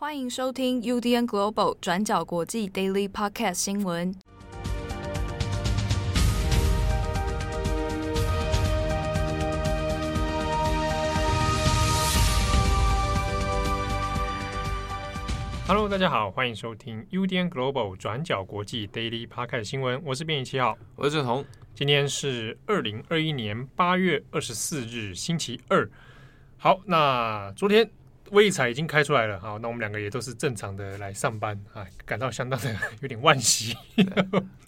欢迎收听 UDN Global 转角国际 Daily Podcast 新闻。Hello，大家好，欢迎收听 UDN Global 转角国际 Daily Podcast 新闻。我是编辑七号，我是郑彤。今天是二零二一年八月二十四日，星期二。好，那昨天。威彩已经开出来了，好，那我们两个也都是正常的来上班，啊，感到相当的有点惋惜。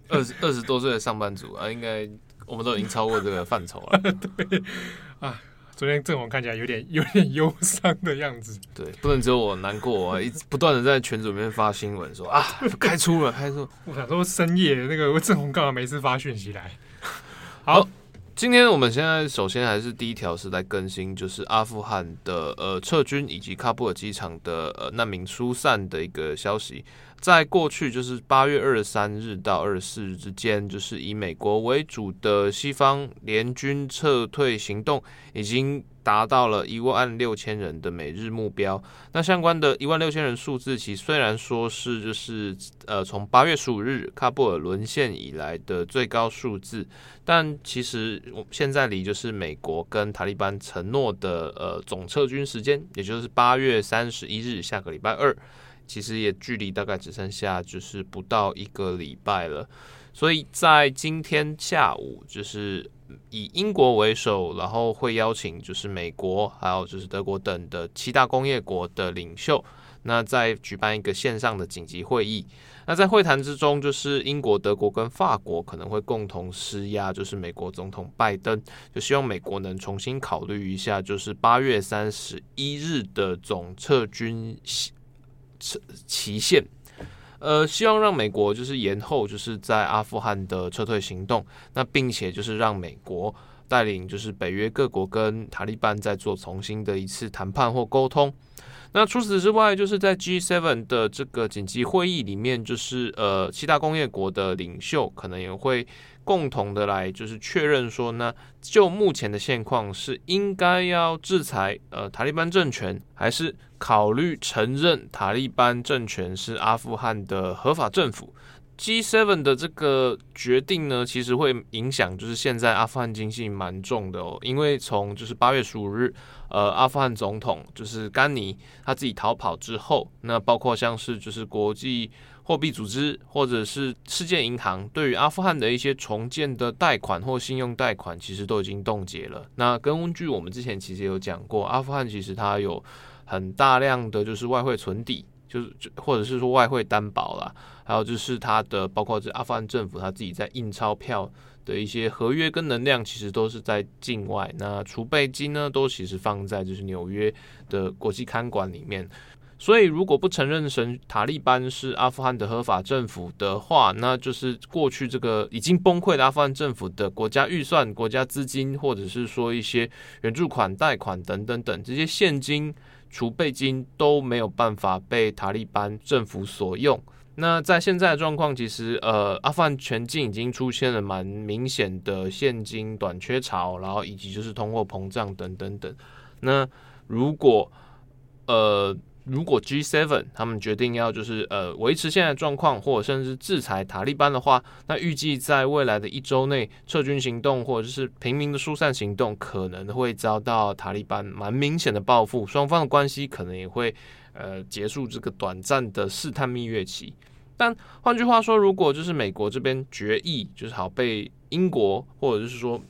二十二十多岁的上班族啊，应该我们都已经超过这个范畴了。对啊，昨天郑红看起来有点 有点忧伤的样子。对，不能只有我难过啊，一直不断的在群组里面发新闻说啊，开出了，开出。我想说深夜那个郑红干嘛每次发讯息来？好。今天我们现在首先还是第一条是来更新，就是阿富汗的呃撤军以及喀布尔机场的呃难民疏散的一个消息。在过去就是八月二十三日到二十四日之间，就是以美国为主的西方联军撤退行动已经达到了一万六千人的每日目标。那相关的一万六千人数字，其虽然说是就是呃从八月十五日喀布尔沦陷以来的最高数字，但其实我现在离就是美国跟塔利班承诺的呃总撤军时间，也就是八月三十一日，下个礼拜二。其实也距离大概只剩下就是不到一个礼拜了，所以在今天下午，就是以英国为首，然后会邀请就是美国还有就是德国等的七大工业国的领袖，那再举办一个线上的紧急会议。那在会谈之中，就是英国、德国跟法国可能会共同施压，就是美国总统拜登，就希望美国能重新考虑一下，就是八月三十一日的总撤军。期限，呃，希望让美国就是延后，就是在阿富汗的撤退行动，那并且就是让美国带领就是北约各国跟塔利班再做重新的一次谈判或沟通。那除此之外，就是在 G7 的这个紧急会议里面，就是呃，七大工业国的领袖可能也会。共同的来就是确认说呢，就目前的现况是应该要制裁呃塔利班政权，还是考虑承认塔利班政权是阿富汗的合法政府？G7 的这个决定呢，其实会影响就是现在阿富汗经济蛮重的哦，因为从就是八月十五日，呃，阿富汗总统就是甘尼他自己逃跑之后，那包括像是就是国际。货币组织或者是世界银行对于阿富汗的一些重建的贷款或信用贷款，其实都已经冻结了。那根据我们之前其实有讲过，阿富汗其实它有很大量的就是外汇存底，就是或者是说外汇担保啦，还有就是它的包括这阿富汗政府它自己在印钞票的一些合约跟能量，其实都是在境外。那储备金呢，都其实放在就是纽约的国际看管里面。所以，如果不承认神塔利班是阿富汗的合法政府的话，那就是过去这个已经崩溃的阿富汗政府的国家预算、国家资金，或者是说一些援助款、贷款等等等这些现金储备金都没有办法被塔利班政府所用。那在现在的状况，其实呃，阿富汗全境已经出现了蛮明显的现金短缺潮，然后以及就是通货膨胀等等等。那如果呃。如果 G7 他们决定要就是呃维持现在状况，或者甚至制裁塔利班的话，那预计在未来的一周内，撤军行动或者是平民的疏散行动可能会遭到塔利班蛮明显的报复，双方的关系可能也会呃结束这个短暂的试探蜜月期。但换句话说，如果就是美国这边决议就是好被英国或者是说。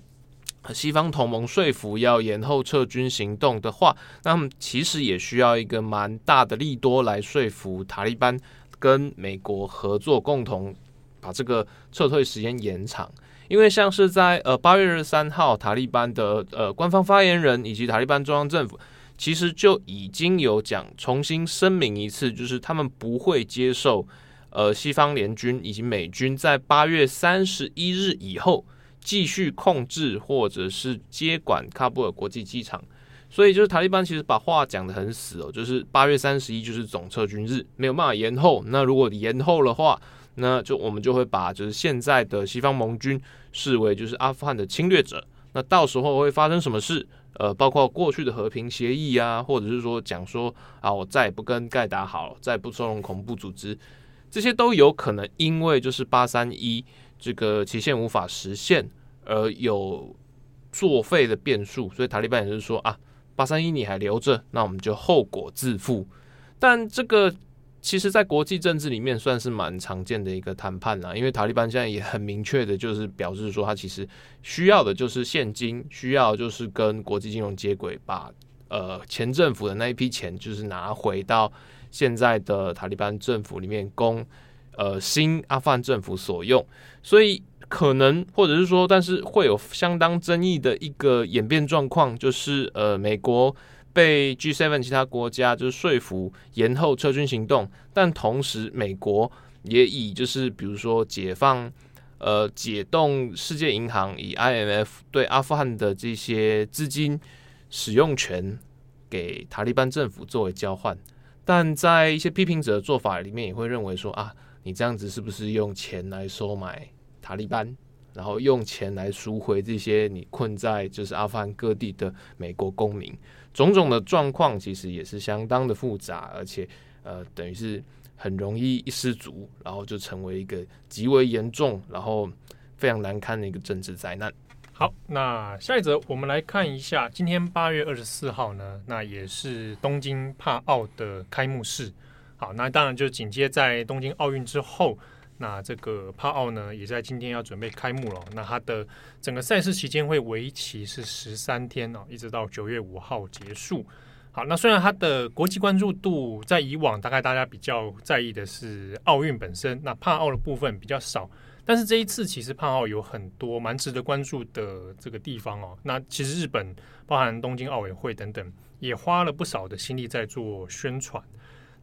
西方同盟说服要延后撤军行动的话，那么其实也需要一个蛮大的利多来说服塔利班跟美国合作，共同把这个撤退时间延长。因为像是在呃八月二十三号，塔利班的呃官方发言人以及塔利班中央政府其实就已经有讲，重新声明一次，就是他们不会接受呃西方联军以及美军在八月三十一日以后。继续控制或者是接管喀布尔国际机场，所以就是塔利班其实把话讲得很死哦，就是八月三十一就是总撤军日，没有办法延后。那如果延后的话，那就我们就会把就是现在的西方盟军视为就是阿富汗的侵略者。那到时候会发生什么事？呃，包括过去的和平协议啊，或者是说讲说啊，我再也不跟盖达好了，再也不收容恐怖组织，这些都有可能因为就是八三一这个期限无法实现而有作废的变数，所以塔利班也是说啊，八三一你还留着，那我们就后果自负。但这个。其实，在国际政治里面算是蛮常见的一个谈判啦，因为塔利班现在也很明确的，就是表示说，他其实需要的就是现金，需要就是跟国际金融接轨，把呃前政府的那一批钱，就是拿回到现在的塔利班政府里面，供呃新阿富汗政府所用。所以可能或者是说，但是会有相当争议的一个演变状况，就是呃美国。被 G7 其他国家就是说服延后撤军行动，但同时美国也以就是比如说解放呃解冻世界银行以 IMF 对阿富汗的这些资金使用权给塔利班政府作为交换，但在一些批评者的做法里面也会认为说啊，你这样子是不是用钱来收买塔利班，然后用钱来赎回这些你困在就是阿富汗各地的美国公民？种种的状况其实也是相当的复杂，而且呃，等于是很容易一失足，然后就成为一个极为严重，然后非常难堪的一个政治灾难。好，那下一则我们来看一下，今天八月二十四号呢，那也是东京帕奥的开幕式。好，那当然就紧接在东京奥运之后。那这个帕奥呢，也在今天要准备开幕了。那它的整个赛事期间会为期是十三天哦，一直到九月五号结束。好，那虽然它的国际关注度在以往大概大家比较在意的是奥运本身，那帕奥的部分比较少。但是这一次其实帕奥有很多蛮值得关注的这个地方哦。那其实日本包含东京奥委会等等，也花了不少的心力在做宣传。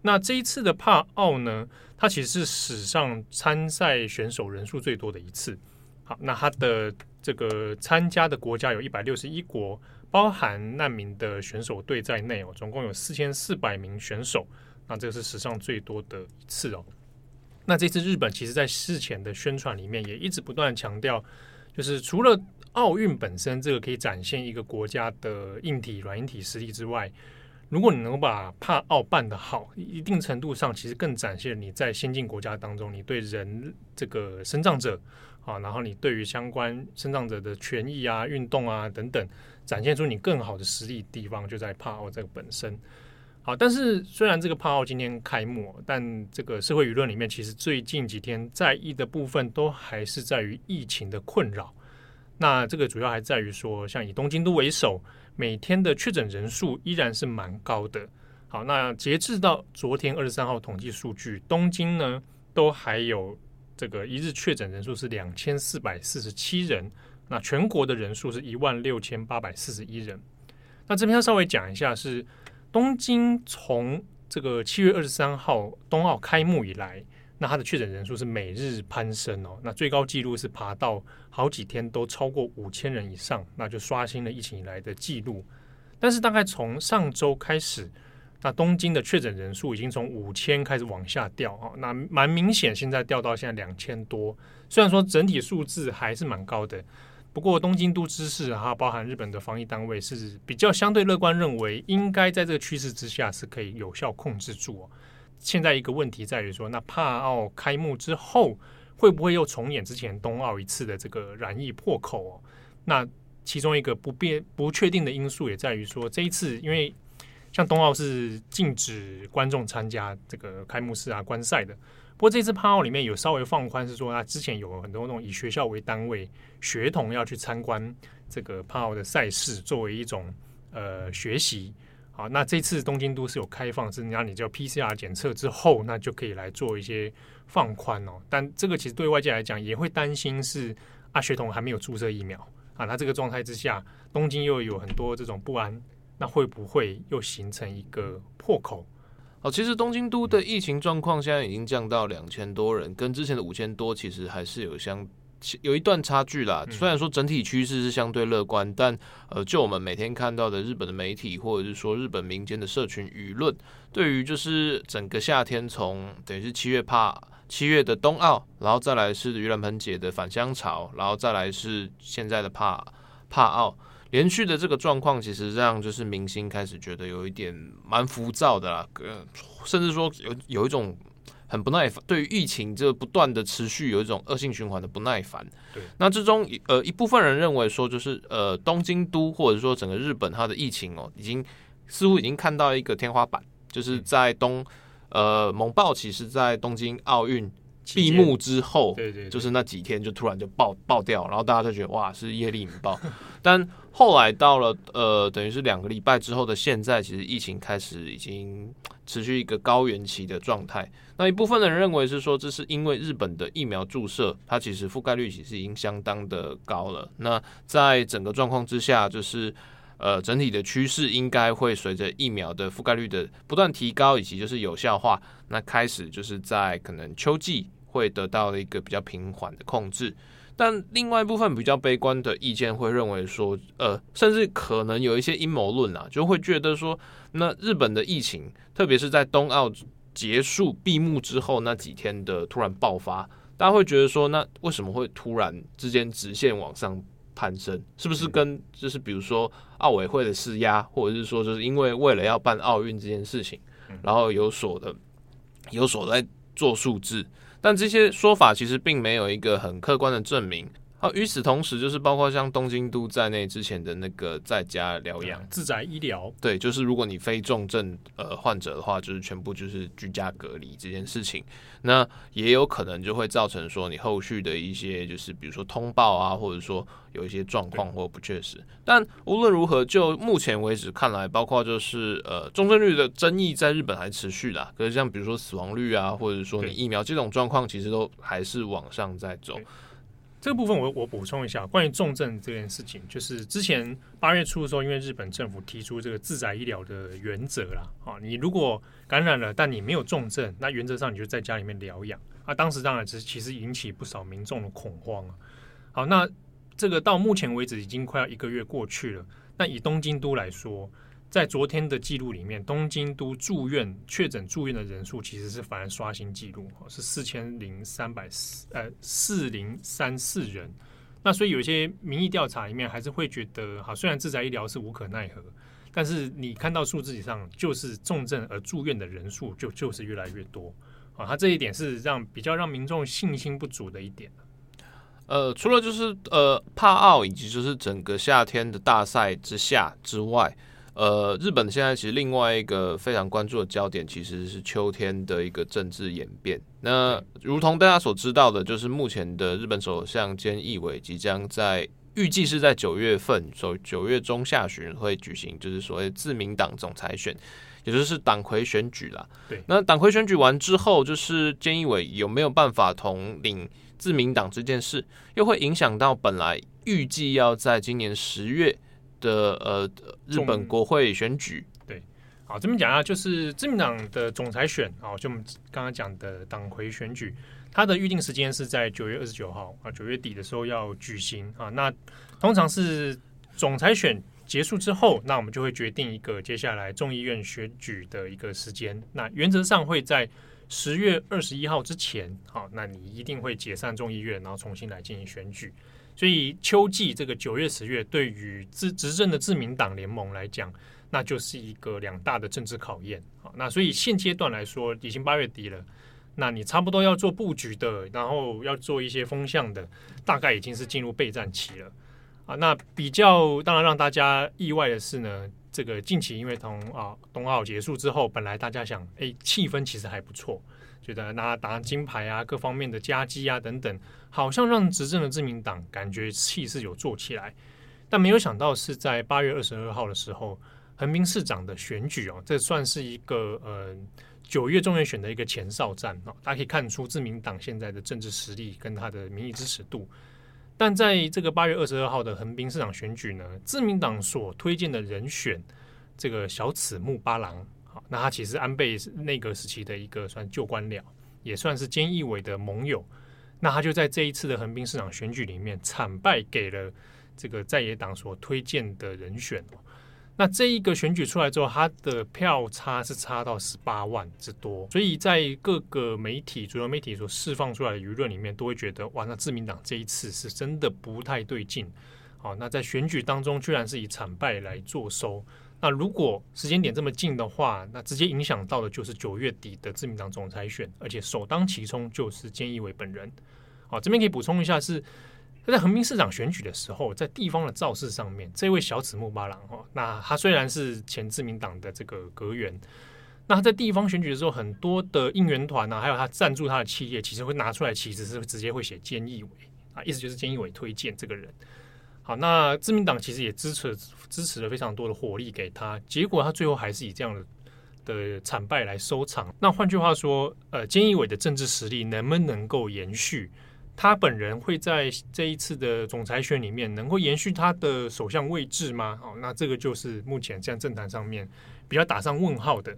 那这一次的帕奥呢，它其实是史上参赛选手人数最多的一次。好，那它的这个参加的国家有一百六十一国，包含难民的选手队在内哦，总共有四千四百名选手。那这个是史上最多的一次哦。那这次日本其实在事前的宣传里面也一直不断强调，就是除了奥运本身这个可以展现一个国家的硬体、软硬体实力之外，如果你能把帕奥办得好，一定程度上其实更展现你在先进国家当中，你对人这个生长者啊，然后你对于相关生长者的权益啊、运动啊等等，展现出你更好的实力地方就在帕奥这个本身。好，但是虽然这个帕奥今天开幕，但这个社会舆论里面其实最近几天在意的部分都还是在于疫情的困扰。那这个主要还在于说，像以东京都为首。每天的确诊人数依然是蛮高的。好，那截至到昨天二十三号统计数据，东京呢都还有这个一日确诊人数是两千四百四十七人，那全国的人数是一万六千八百四十一人。那这边要稍微讲一下，是东京从这个七月二十三号冬奥开幕以来。那它的确诊人数是每日攀升哦，那最高纪录是爬到好几天都超过五千人以上，那就刷新了疫情以来的纪录。但是大概从上周开始，那东京的确诊人数已经从五千开始往下掉啊，那蛮明显，现在掉到现在两千多。虽然说整体数字还是蛮高的，不过东京都知事哈，包含日本的防疫单位是比较相对乐观，认为应该在这个趋势之下是可以有效控制住哦。现在一个问题在于说，那帕奥开幕之后会不会又重演之前冬奥一次的这个燃疫破口哦？那其中一个不变不确定的因素也在于说，这一次因为像冬奥是禁止观众参加这个开幕式啊观赛的，不过这次帕奥里面有稍微放宽，是说他之前有很多那种以学校为单位，学童要去参观这个帕奥的赛事，作为一种呃学习。好，那这次东京都是有开放，是让你叫 PCR 检测之后，那就可以来做一些放宽哦。但这个其实对外界来讲也会担心是啊，学童还没有注射疫苗啊，那这个状态之下，东京又有很多这种不安，那会不会又形成一个破口？哦，其实东京都的疫情状况现在已经降到两千多人，跟之前的五千多其实还是有相。有一段差距啦，虽然说整体趋势是相对乐观，但呃，就我们每天看到的日本的媒体，或者是说日本民间的社群舆论，对于就是整个夏天从等于是七月帕七月的冬奥，然后再来是盂兰盆节的返乡潮，然后再来是现在的帕帕奥，连续的这个状况，其实让就是明星开始觉得有一点蛮浮躁的啦，呃，甚至说有有一种很不耐烦，对于疫情这不断的持续有一种恶性循环的不耐烦。对，那之中呃一部分人认为说，就是呃东京都或者说整个日本它的疫情哦，已经似乎已经看到一个天花板，就是在东呃猛爆期是在东京奥运。闭幕之后，对对，就是那几天就突然就爆爆掉，然后大家就觉得哇是业力引爆，但后来到了呃等于是两个礼拜之后的现在，其实疫情开始已经持续一个高原期的状态。那一部分的人认为是说，这是因为日本的疫苗注射，它其实覆盖率其实已经相当的高了。那在整个状况之下，就是呃整体的趋势应该会随着疫苗的覆盖率的不断提高，以及就是有效化，那开始就是在可能秋季。会得到一个比较平缓的控制，但另外一部分比较悲观的意见会认为说，呃，甚至可能有一些阴谋论啊，就会觉得说，那日本的疫情，特别是在冬奥结束闭幕之后那几天的突然爆发，大家会觉得说，那为什么会突然之间直线往上攀升？是不是跟就是比如说奥委会的施压，或者是说就是因为为了要办奥运这件事情，然后有所的有所在做数字？但这些说法其实并没有一个很客观的证明。好，与此同时，就是包括像东京都在内之前的那个在家疗养、自宅医疗，对，就是如果你非重症呃患者的话，就是全部就是居家隔离这件事情，那也有可能就会造成说你后续的一些就是比如说通报啊，或者说有一些状况或不确实。但无论如何，就目前为止看来，包括就是呃重症率的争议在日本还持续啦。可是像比如说死亡率啊，或者说你疫苗这种状况，其实都还是往上在走。这个部分我我补充一下，关于重症这件事情，就是之前八月初的时候，因为日本政府提出这个自宅医疗的原则啦，啊，你如果感染了，但你没有重症，那原则上你就在家里面疗养啊。当时当然是其实引起不少民众的恐慌啊。好，那这个到目前为止已经快要一个月过去了，那以东京都来说。在昨天的记录里面，东京都住院确诊住院的人数其实是反而刷新记录，是四千零三百四呃四零三四人。那所以有一些民意调查里面还是会觉得，哈，虽然自宅医疗是无可奈何，但是你看到数字以上就是重症而住院的人数就就是越来越多啊，它这一点是让比较让民众信心不足的一点。呃，除了就是呃帕奥以及就是整个夏天的大赛之下之外。呃，日本现在其实另外一个非常关注的焦点，其实是秋天的一个政治演变。那如同大家所知道的，就是目前的日本首相菅义伟即将在预计是在九月份，九九月中下旬会举行，就是所谓自民党总裁选，也就是党魁选举啦。对，那党魁选举完之后，就是菅义伟有没有办法统领自民党这件事，又会影响到本来预计要在今年十月。的呃，日本国会选举，对，好，这边讲啊，就是自民党的总裁选啊，就我们刚刚讲的党魁选举，它的预定时间是在九月二十九号啊，九月底的时候要举行啊。那通常是总裁选结束之后，那我们就会决定一个接下来众议院选举的一个时间。那原则上会在十月二十一号之前，好，那你一定会解散众议院，然后重新来进行选举。所以秋季这个九月、十月，对于执执政的自民党联盟来讲，那就是一个两大的政治考验。好，那所以现阶段来说，已经八月底了，那你差不多要做布局的，然后要做一些风向的，大概已经是进入备战期了。啊，那比较当然让大家意外的是呢，这个近期因为从啊冬奥结束之后，本来大家想，哎，气氛其实还不错。觉得拿拿金牌啊，各方面的夹击啊等等，好像让执政的自民党感觉气势有做起来，但没有想到是在八月二十二号的时候，横滨市长的选举哦，这算是一个呃九月中元选的一个前哨战啊，大家可以看出自民党现在的政治实力跟他的民意支持度。但在这个八月二十二号的横滨市长选举呢，自民党所推荐的人选这个小此木八郎。那他其实安倍内阁时期的一个算旧官僚，也算是菅义伟的盟友。那他就在这一次的横滨市长选举里面惨败给了这个在野党所推荐的人选。那这一个选举出来之后，他的票差是差到十八万之多。所以在各个媒体、主流媒体所释放出来的舆论里面，都会觉得哇，那自民党这一次是真的不太对劲好，那在选举当中居然是以惨败来作收。那如果时间点这么近的话，那直接影响到的就是九月底的自民党总裁选，而且首当其冲就是菅义伟本人。好，这边可以补充一下是，是在横滨市长选举的时候，在地方的造势上面，这位小此木八郎哈，那他虽然是前自民党的这个阁员，那他在地方选举的时候，很多的应援团啊，还有他赞助他的企业，其实会拿出来旗帜是直接会写菅义伟啊，意思就是菅义伟推荐这个人。好，那自民党其实也支持支持了非常多的火力给他，结果他最后还是以这样的的惨败来收场。那换句话说，呃，菅义伟的政治实力能不能够延续？他本人会在这一次的总裁选里面能够延续他的首相位置吗？好，那这个就是目前在政坛上面比较打上问号的。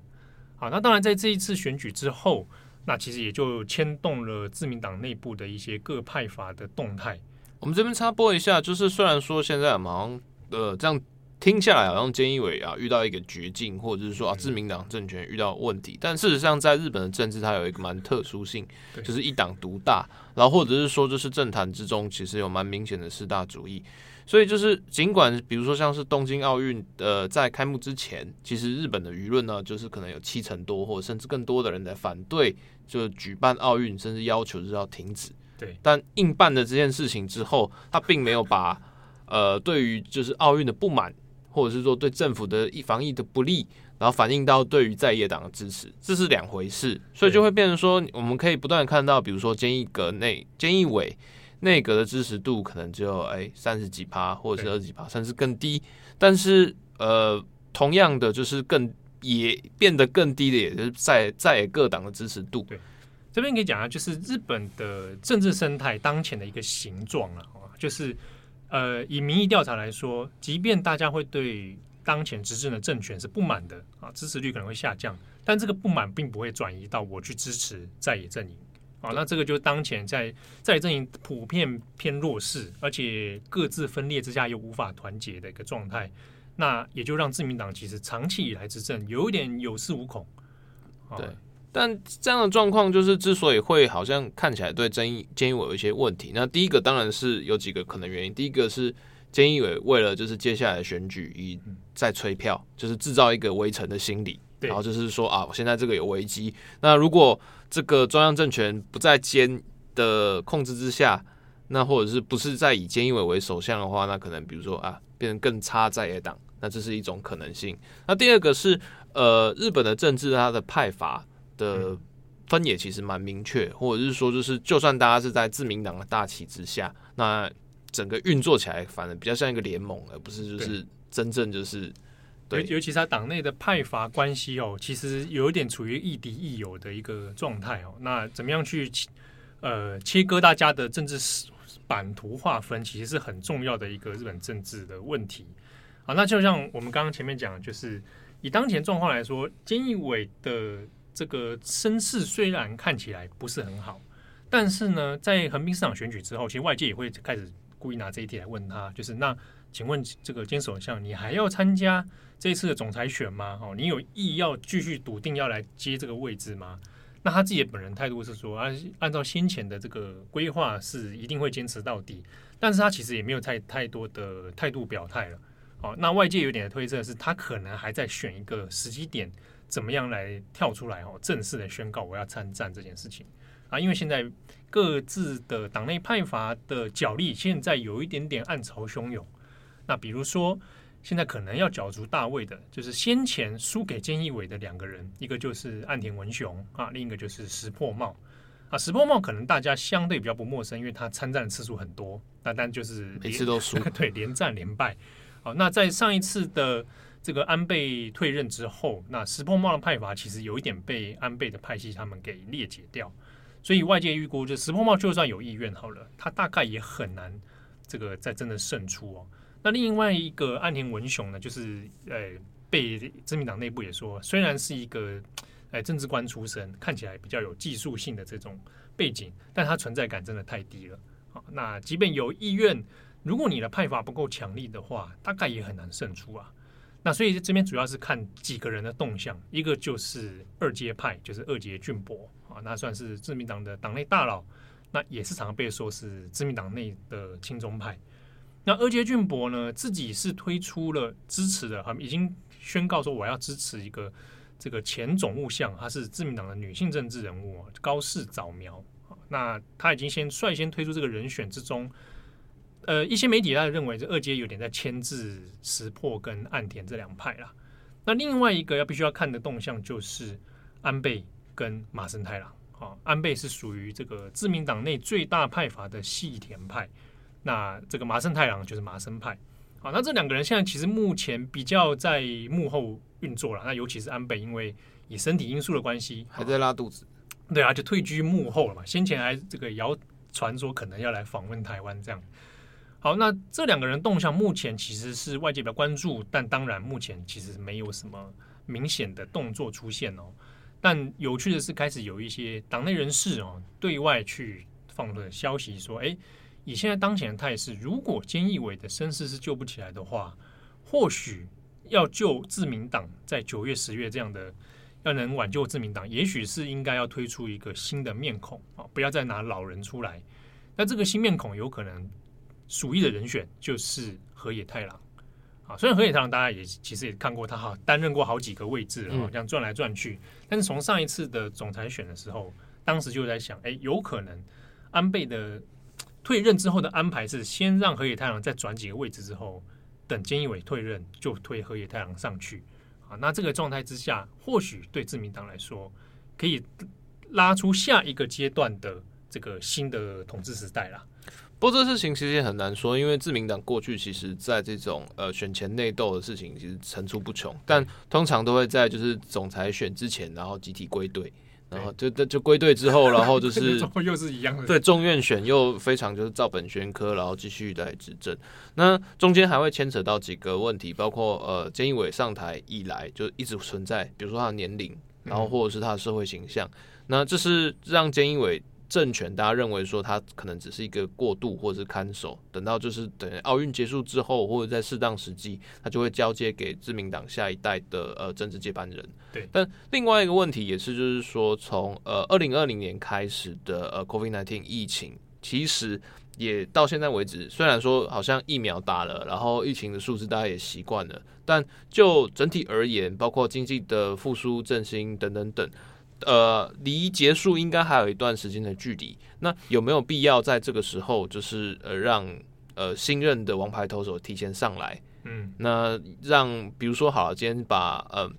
好，那当然在这一次选举之后，那其实也就牵动了自民党内部的一些各派阀的动态。我们这边插播一下，就是虽然说现在忙呃这样听下来，好像菅义伟啊遇到一个绝境，或者是说啊自民党政权遇到问题，但事实上在日本的政治它有一个蛮特殊性，就是一党独大，然后或者是说就是政坛之中其实有蛮明显的四大主义，所以就是尽管比如说像是东京奥运呃在开幕之前，其实日本的舆论呢就是可能有七成多或者甚至更多的人在反对就举办奥运，甚至要求是要停止。对，但硬办的这件事情之后，他并没有把呃对于就是奥运的不满，或者是说对政府的防疫的不利，然后反映到对于在野党的支持，这是两回事，所以就会变成说，我们可以不断看到，比如说菅义阁内菅义伟内阁的支持度可能只有哎三十几趴，或者是二十几趴，甚至更低，但是呃同样的就是更也变得更低的，也就是在在野各党的支持度。对。这边可以讲啊，就是日本的政治生态当前的一个形状啊，就是呃，以民意调查来说，即便大家会对当前执政的政权是不满的啊，支持率可能会下降，但这个不满并不会转移到我去支持在野阵营啊。那这个就是当前在在野阵营普遍偏弱势，而且各自分裂之下又无法团结的一个状态，那也就让自民党其实长期以来执政有一点有恃无恐。对。但这样的状况就是，之所以会好像看起来对菅义菅义伟有一些问题，那第一个当然是有几个可能原因。第一个是菅义伟为了就是接下来的选举以再催票，就是制造一个围城的心理，然后就是说啊，我现在这个有危机，那如果这个中央政权不在监的控制之下，那或者是不是在以菅义伟为首相的话，那可能比如说啊，变成更差在野党，那这是一种可能性。那第二个是呃，日本的政治它的派阀。的分野其实蛮明确，或者是说，就是就算大家是在自民党的大旗之下，那整个运作起来反而比较像一个联盟，而不是就是真正就是对。尤其是他党内的派阀关系哦，其实有一点处于亦敌亦友的一个状态哦。那怎么样去呃切割大家的政治版图划分，其实是很重要的一个日本政治的问题。好，那就像我们刚刚前面讲，就是以当前状况来说，菅义伟的。这个声势虽然看起来不是很好，但是呢，在横滨市长选举之后，其实外界也会开始故意拿这一题来问他，就是那，请问这个菅首相，你还要参加这一次的总裁选吗？哦，你有意要继续笃定要来接这个位置吗？那他自己本人态度是说，按按照先前的这个规划，是一定会坚持到底，但是他其实也没有太太多的态度表态了。哦，那外界有点的推测是他可能还在选一个时机点。怎么样来跳出来哦？正式的宣告我要参战这件事情啊，因为现在各自的党内派阀的角力现在有一点点暗潮汹涌。那比如说，现在可能要角逐大位的，就是先前输给菅义伟的两个人，一个就是岸田文雄啊，另一个就是石破茂啊。石破茂可能大家相对比较不陌生，因为他参战的次数很多，那但就是每次都输，对，连战连败。好，那在上一次的。这个安倍退任之后，那石破茂的派阀其实有一点被安倍的派系他们给裂解掉，所以外界预估，就石破茂就算有意愿好了，他大概也很难这个再真的胜出哦。那另外一个岸田文雄呢，就是呃被自民党内部也说，虽然是一个呃政治官出身，看起来比较有技术性的这种背景，但他存在感真的太低了。好，那即便有意愿，如果你的派阀不够强力的话，大概也很难胜出啊。那所以这边主要是看几个人的动向，一个就是二阶派，就是二阶俊博啊，那算是自民党的党内大佬，那也是常常被说是自民党内的亲中派。那二阶俊博呢，自己是推出了支持的，哈，已经宣告说我要支持一个这个前总务相，她是自民党的女性政治人物高市早苗。那他已经先率先推出这个人选之中，呃，一些媒体他认为这二阶有点在牵制石破跟岸田这两派啦。那另外一个要必须要看的动向就是安倍跟麻生太郎。啊，安倍是属于这个自民党内最大派阀的细田派，那这个麻生太郎就是麻生派。好，那这两个人现在其实目前比较在幕后运作了。那尤其是安倍，因为以身体因素的关系，还在拉肚子。对啊，就退居幕后了嘛。先前还这个谣传说可能要来访问台湾这样。好，那这两个人动向目前其实是外界比较关注，但当然目前其实没有什么明显的动作出现哦。但有趣的是，开始有一些党内人士哦对外去放的消息说，哎，以现在当前的态势，如果菅义伟的声势是救不起来的话，或许要救自民党在九月、十月这样的。要能挽救自民党，也许是应该要推出一个新的面孔啊，不要再拿老人出来。那这个新面孔有可能属意的人选就是河野太郎啊。虽然河野太郎大家也其实也看过他哈，担任过好几个位置啊，这样转来转去。但是从上一次的总裁选的时候，当时就在想，哎，有可能安倍的退任之后的安排是先让河野太郎再转几个位置之后，等菅义伟退任就推河野太郎上去。啊，那这个状态之下，或许对自民党来说，可以拉出下一个阶段的这个新的统治时代啦。不过这事情其实也很难说，因为自民党过去其实在这种呃选前内斗的事情其实层出不穷，但通常都会在就是总裁选之前，然后集体归队。然后就就就归队之后，然后就是 又是一样的，对众院选又非常就是照本宣科，然后继续来执政。那中间还会牵扯到几个问题，包括呃，菅义伟上台以来就一直存在，比如说他的年龄，然后或者是他的社会形象。那这是让菅义伟。政权，大家认为说他可能只是一个过渡或者是看守，等到就是等奥运结束之后，或者在适当时机，他就会交接给自民党下一代的呃政治接班人。对，但另外一个问题也是，就是说从呃二零二零年开始的呃 COVID-19 疫情，其实也到现在为止，虽然说好像疫苗打了，然后疫情的数字大家也习惯了，但就整体而言，包括经济的复苏振兴等等等。呃，离结束应该还有一段时间的距离。那有没有必要在这个时候，就是呃，让呃新任的王牌投手提前上来？嗯，那让比如说好了，今天把呃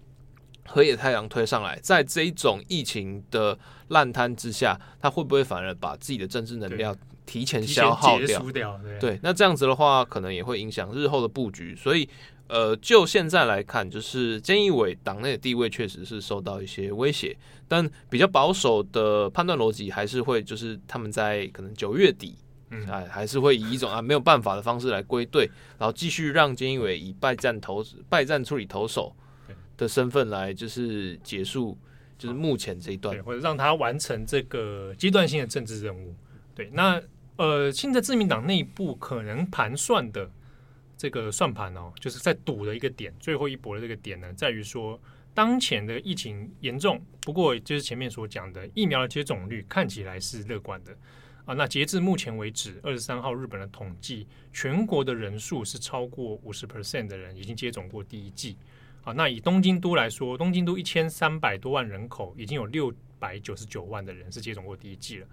河野太阳推上来，在这一种疫情的烂摊之下，他会不会反而把自己的政治能量提前消耗掉？对，对，那这样子的话，可能也会影响日后的布局。所以。呃，就现在来看，就是菅义伟党内的地位确实是受到一些威胁，但比较保守的判断逻辑还是会，就是他们在可能九月底，嗯，哎，还是会以一种啊没有办法的方式来归队，然后继续让菅义伟以败战投败战处理投手的身份来就是结束，就是目前这一段，对，或者让他完成这个阶段性的政治任务。对，那呃，现在自民党内部可能盘算的。这个算盘哦，就是在赌的一个点，最后一搏的这个点呢，在于说当前的疫情严重，不过就是前面所讲的疫苗的接种率看起来是乐观的啊。那截至目前为止，二十三号日本的统计，全国的人数是超过五十 percent 的人已经接种过第一剂啊。那以东京都来说，东京都一千三百多万人口，已经有六百九十九万的人是接种过第一剂了。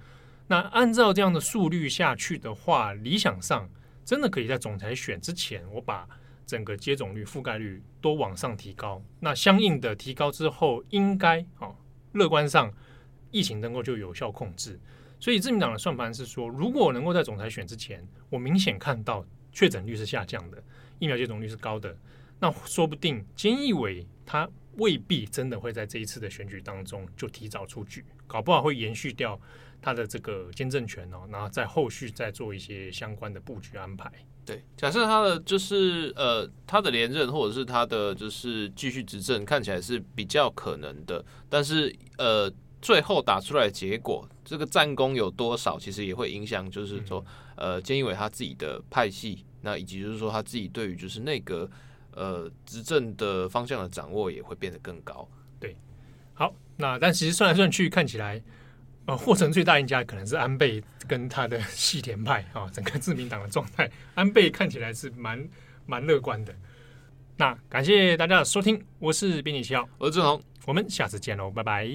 那按照这样的速率下去的话，理想上。真的可以在总裁选之前，我把整个接种率、覆盖率都往上提高。那相应的提高之后，应该啊，乐观上疫情能够就有效控制。所以自民党的算盘是说，如果能够在总裁选之前，我明显看到确诊率是下降的，疫苗接种率是高的，那说不定菅义伟他未必真的会在这一次的选举当中就提早出局，搞不好会延续掉。他的这个监政权哦，然后在后续再做一些相关的布局安排。对，假设他的就是呃，他的连任或者是他的就是继续执政，看起来是比较可能的。但是呃，最后打出来的结果，这个战功有多少，其实也会影响，就是说呃，菅义伟他自己的派系，那以及就是说他自己对于就是内阁呃执政的方向的掌握，也会变得更高。对，好，那但其实算来算去，看起来。呃，获胜最大赢家可能是安倍跟他的细田派啊，整个自民党的状态，安倍看起来是蛮蛮乐观的。那感谢大家的收听，我是编辑七号，我是志宏，我们下次见喽，拜拜。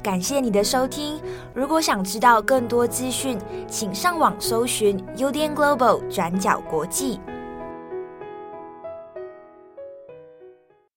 感谢你的收听，如果想知道更多资讯，请上网搜寻 UDN Global 转角国际。